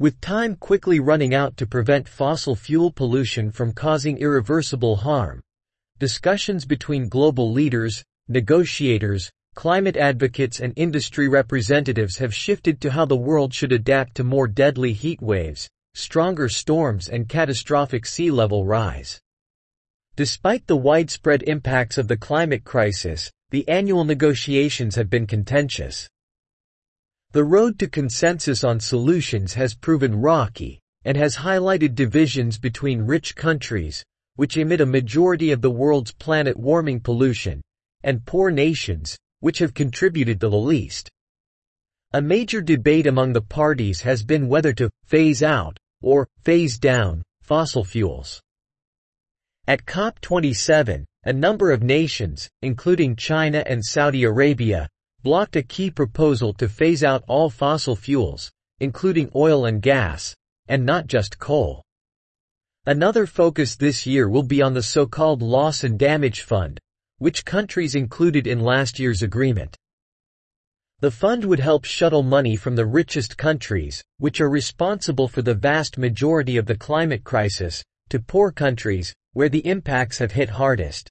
With time quickly running out to prevent fossil fuel pollution from causing irreversible harm, discussions between global leaders, negotiators, climate advocates and industry representatives have shifted to how the world should adapt to more deadly heat waves, stronger storms and catastrophic sea level rise. Despite the widespread impacts of the climate crisis, the annual negotiations have been contentious. The road to consensus on solutions has proven rocky, and has highlighted divisions between rich countries, which emit a majority of the world's planet warming pollution, and poor nations, which have contributed the least. A major debate among the parties has been whether to phase out or phase down fossil fuels. At COP27, a number of nations, including China and Saudi Arabia, blocked a key proposal to phase out all fossil fuels, including oil and gas, and not just coal. Another focus this year will be on the so-called Loss and Damage Fund, which countries included in last year's agreement. The fund would help shuttle money from the richest countries, which are responsible for the vast majority of the climate crisis, to poor countries, where the impacts have hit hardest.